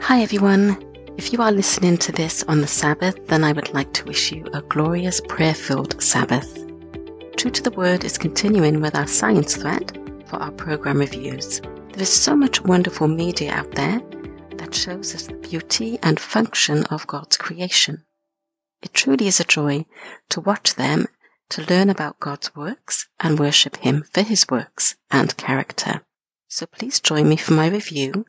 Hi, everyone. If you are listening to this on the Sabbath, then I would like to wish you a glorious prayer filled Sabbath. True to the Word is continuing with our science thread for our program reviews. There is so much wonderful media out there that shows us the beauty and function of God's creation. It truly is a joy to watch them, to learn about God's works, and worship Him for His works and character. So please join me for my review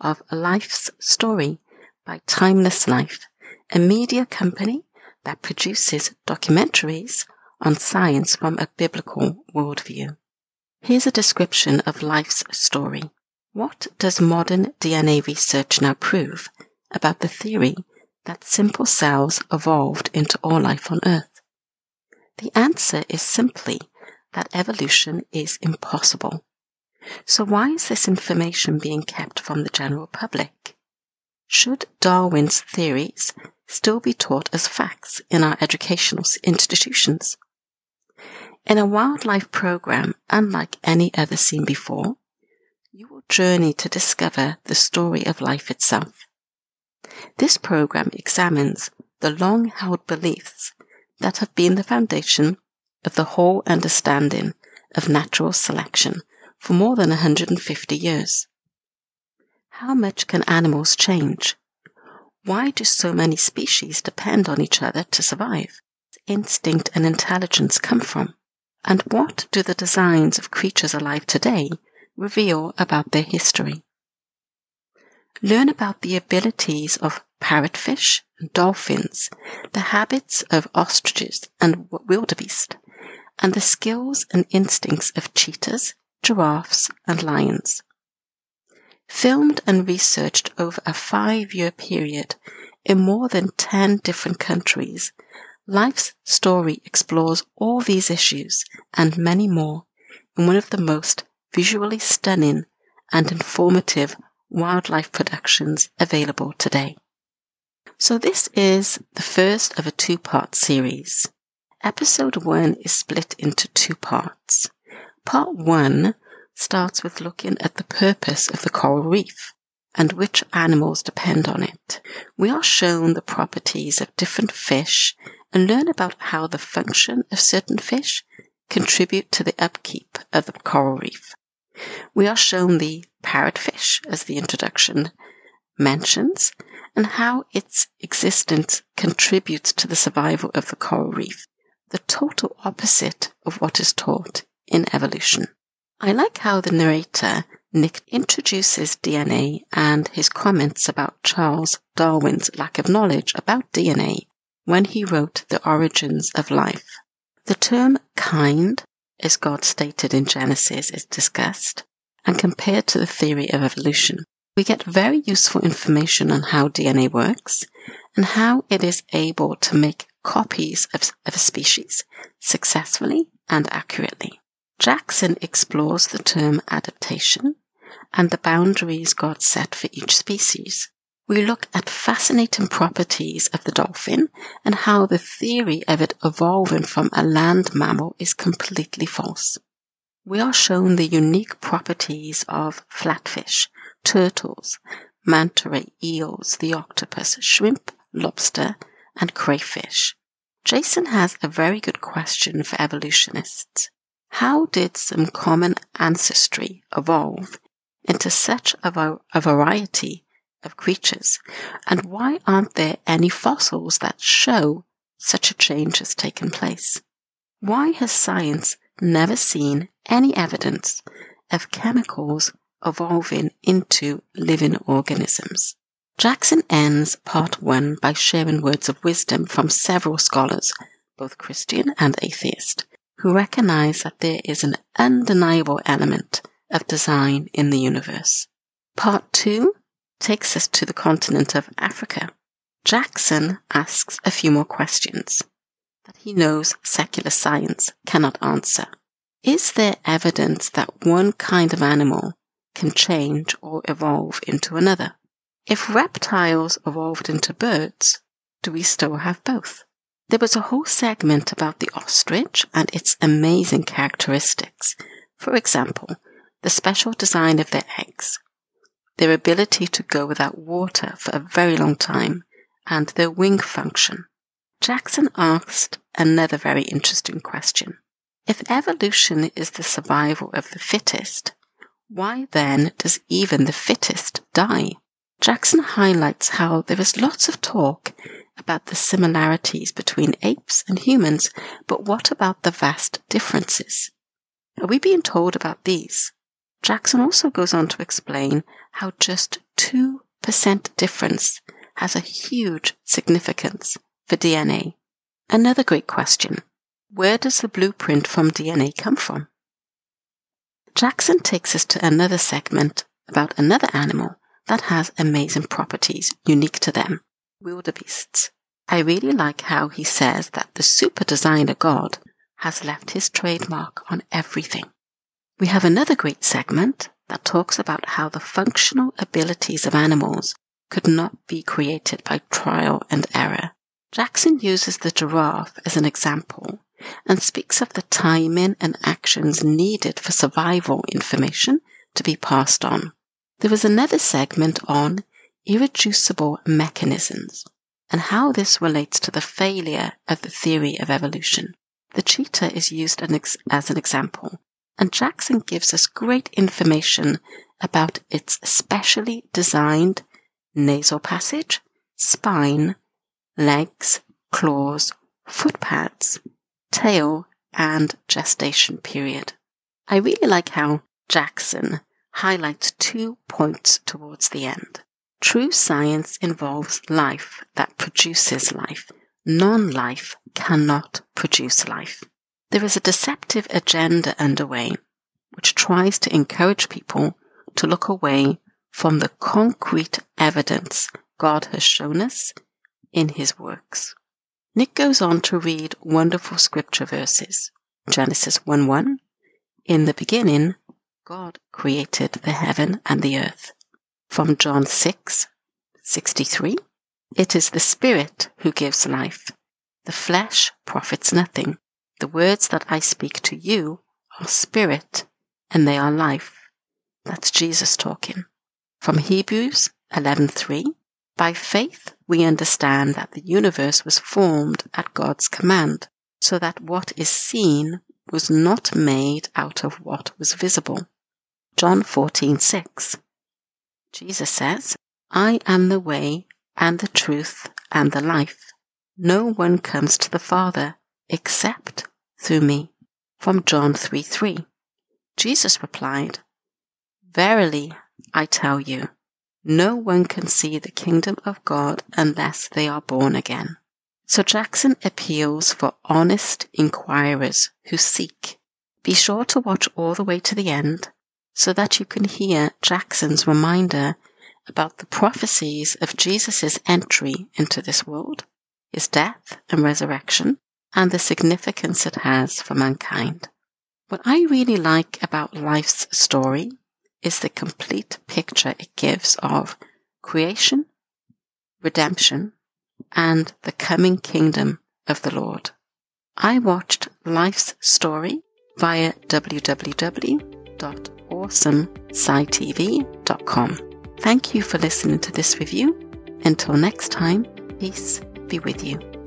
of Life's Story by Timeless Life, a media company that produces documentaries on science from a biblical worldview. Here's a description of life's story. What does modern DNA research now prove about the theory that simple cells evolved into all life on Earth? The answer is simply that evolution is impossible. So why is this information being kept from the general public? Should Darwin's theories still be taught as facts in our educational institutions? In a wildlife program unlike any other seen before, you will journey to discover the story of life itself. This program examines the long held beliefs that have been the foundation of the whole understanding of natural selection for more than 150 years. How much can animals change? Why do so many species depend on each other to survive? Instinct and intelligence come from? And what do the designs of creatures alive today reveal about their history? Learn about the abilities of parrotfish and dolphins, the habits of ostriches and wildebeest, and the skills and instincts of cheetahs, giraffes, and lions. Filmed and researched over a five year period in more than 10 different countries, Life's story explores all these issues and many more in one of the most visually stunning and informative wildlife productions available today. So, this is the first of a two part series. Episode 1 is split into two parts. Part 1 starts with looking at the purpose of the coral reef and which animals depend on it. We are shown the properties of different fish and learn about how the function of certain fish contribute to the upkeep of the coral reef. We are shown the parrotfish, as the introduction mentions, and how its existence contributes to the survival of the coral reef, the total opposite of what is taught in evolution. I like how the narrator, Nick, introduces DNA and his comments about Charles Darwin's lack of knowledge about DNA when he wrote The Origins of Life. The term kind, as God stated in Genesis, is discussed and compared to the theory of evolution. We get very useful information on how DNA works and how it is able to make copies of, of a species successfully and accurately. Jackson explores the term adaptation and the boundaries God set for each species we look at fascinating properties of the dolphin and how the theory of it evolving from a land mammal is completely false. We are shown the unique properties of flatfish, turtles, manta ray eels, the octopus, shrimp, lobster, and crayfish. Jason has a very good question for evolutionists. How did some common ancestry evolve into such a, a variety of creatures? And why aren't there any fossils that show such a change has taken place? Why has science never seen any evidence of chemicals evolving into living organisms? Jackson ends part one by sharing words of wisdom from several scholars, both Christian and atheist, who recognize that there is an undeniable element of design in the universe. Part two takes us to the continent of Africa. Jackson asks a few more questions that he knows secular science cannot answer. Is there evidence that one kind of animal can change or evolve into another? If reptiles evolved into birds, do we still have both? There was a whole segment about the ostrich and its amazing characteristics. For example, the special design of their eggs, their ability to go without water for a very long time, and their wing function. Jackson asked another very interesting question. If evolution is the survival of the fittest, why then does even the fittest die? Jackson highlights how there is lots of talk about the similarities between apes and humans, but what about the vast differences? Are we being told about these? Jackson also goes on to explain how just 2% difference has a huge significance for DNA. Another great question where does the blueprint from DNA come from? Jackson takes us to another segment about another animal that has amazing properties unique to them wildebeests. I really like how he says that the super designer God has left his trademark on everything. We have another great segment that talks about how the functional abilities of animals could not be created by trial and error. Jackson uses the giraffe as an example and speaks of the timing and actions needed for survival information to be passed on. There was another segment on irreducible mechanisms and how this relates to the failure of the theory of evolution. The cheetah is used as an example, and Jackson gives us great information about its specially designed nasal passage, spine, legs, claws, foot pads, tail, and gestation period. I really like how Jackson highlights two points towards the end. True science involves life that produces life. Non life cannot produce life. There is a deceptive agenda underway which tries to encourage people to look away from the concrete evidence God has shown us in his works. Nick goes on to read wonderful scripture verses. Genesis 1 1. In the beginning, God created the heaven and the earth. From John 6 63. It is the Spirit who gives life. The flesh profits nothing. The words that I speak to you are spirit and they are life. That's Jesus talking. From Hebrews 11:3. By faith, we understand that the universe was formed at God's command, so that what is seen was not made out of what was visible. John 14:6. Jesus says, I am the way and the truth and the life. No one comes to the Father except through me. From John 3 3. Jesus replied, Verily I tell you, no one can see the kingdom of God unless they are born again. So Jackson appeals for honest inquirers who seek. Be sure to watch all the way to the end so that you can hear Jackson's reminder about the prophecies of Jesus' entry into this world, his death and resurrection, and the significance it has for mankind. What I really like about life's story is the complete picture it gives of creation, redemption, and the coming kingdom of the Lord. I watched Life's Story via www.awesomescitv.com. Thank you for listening to this review. Until next time, peace be with you.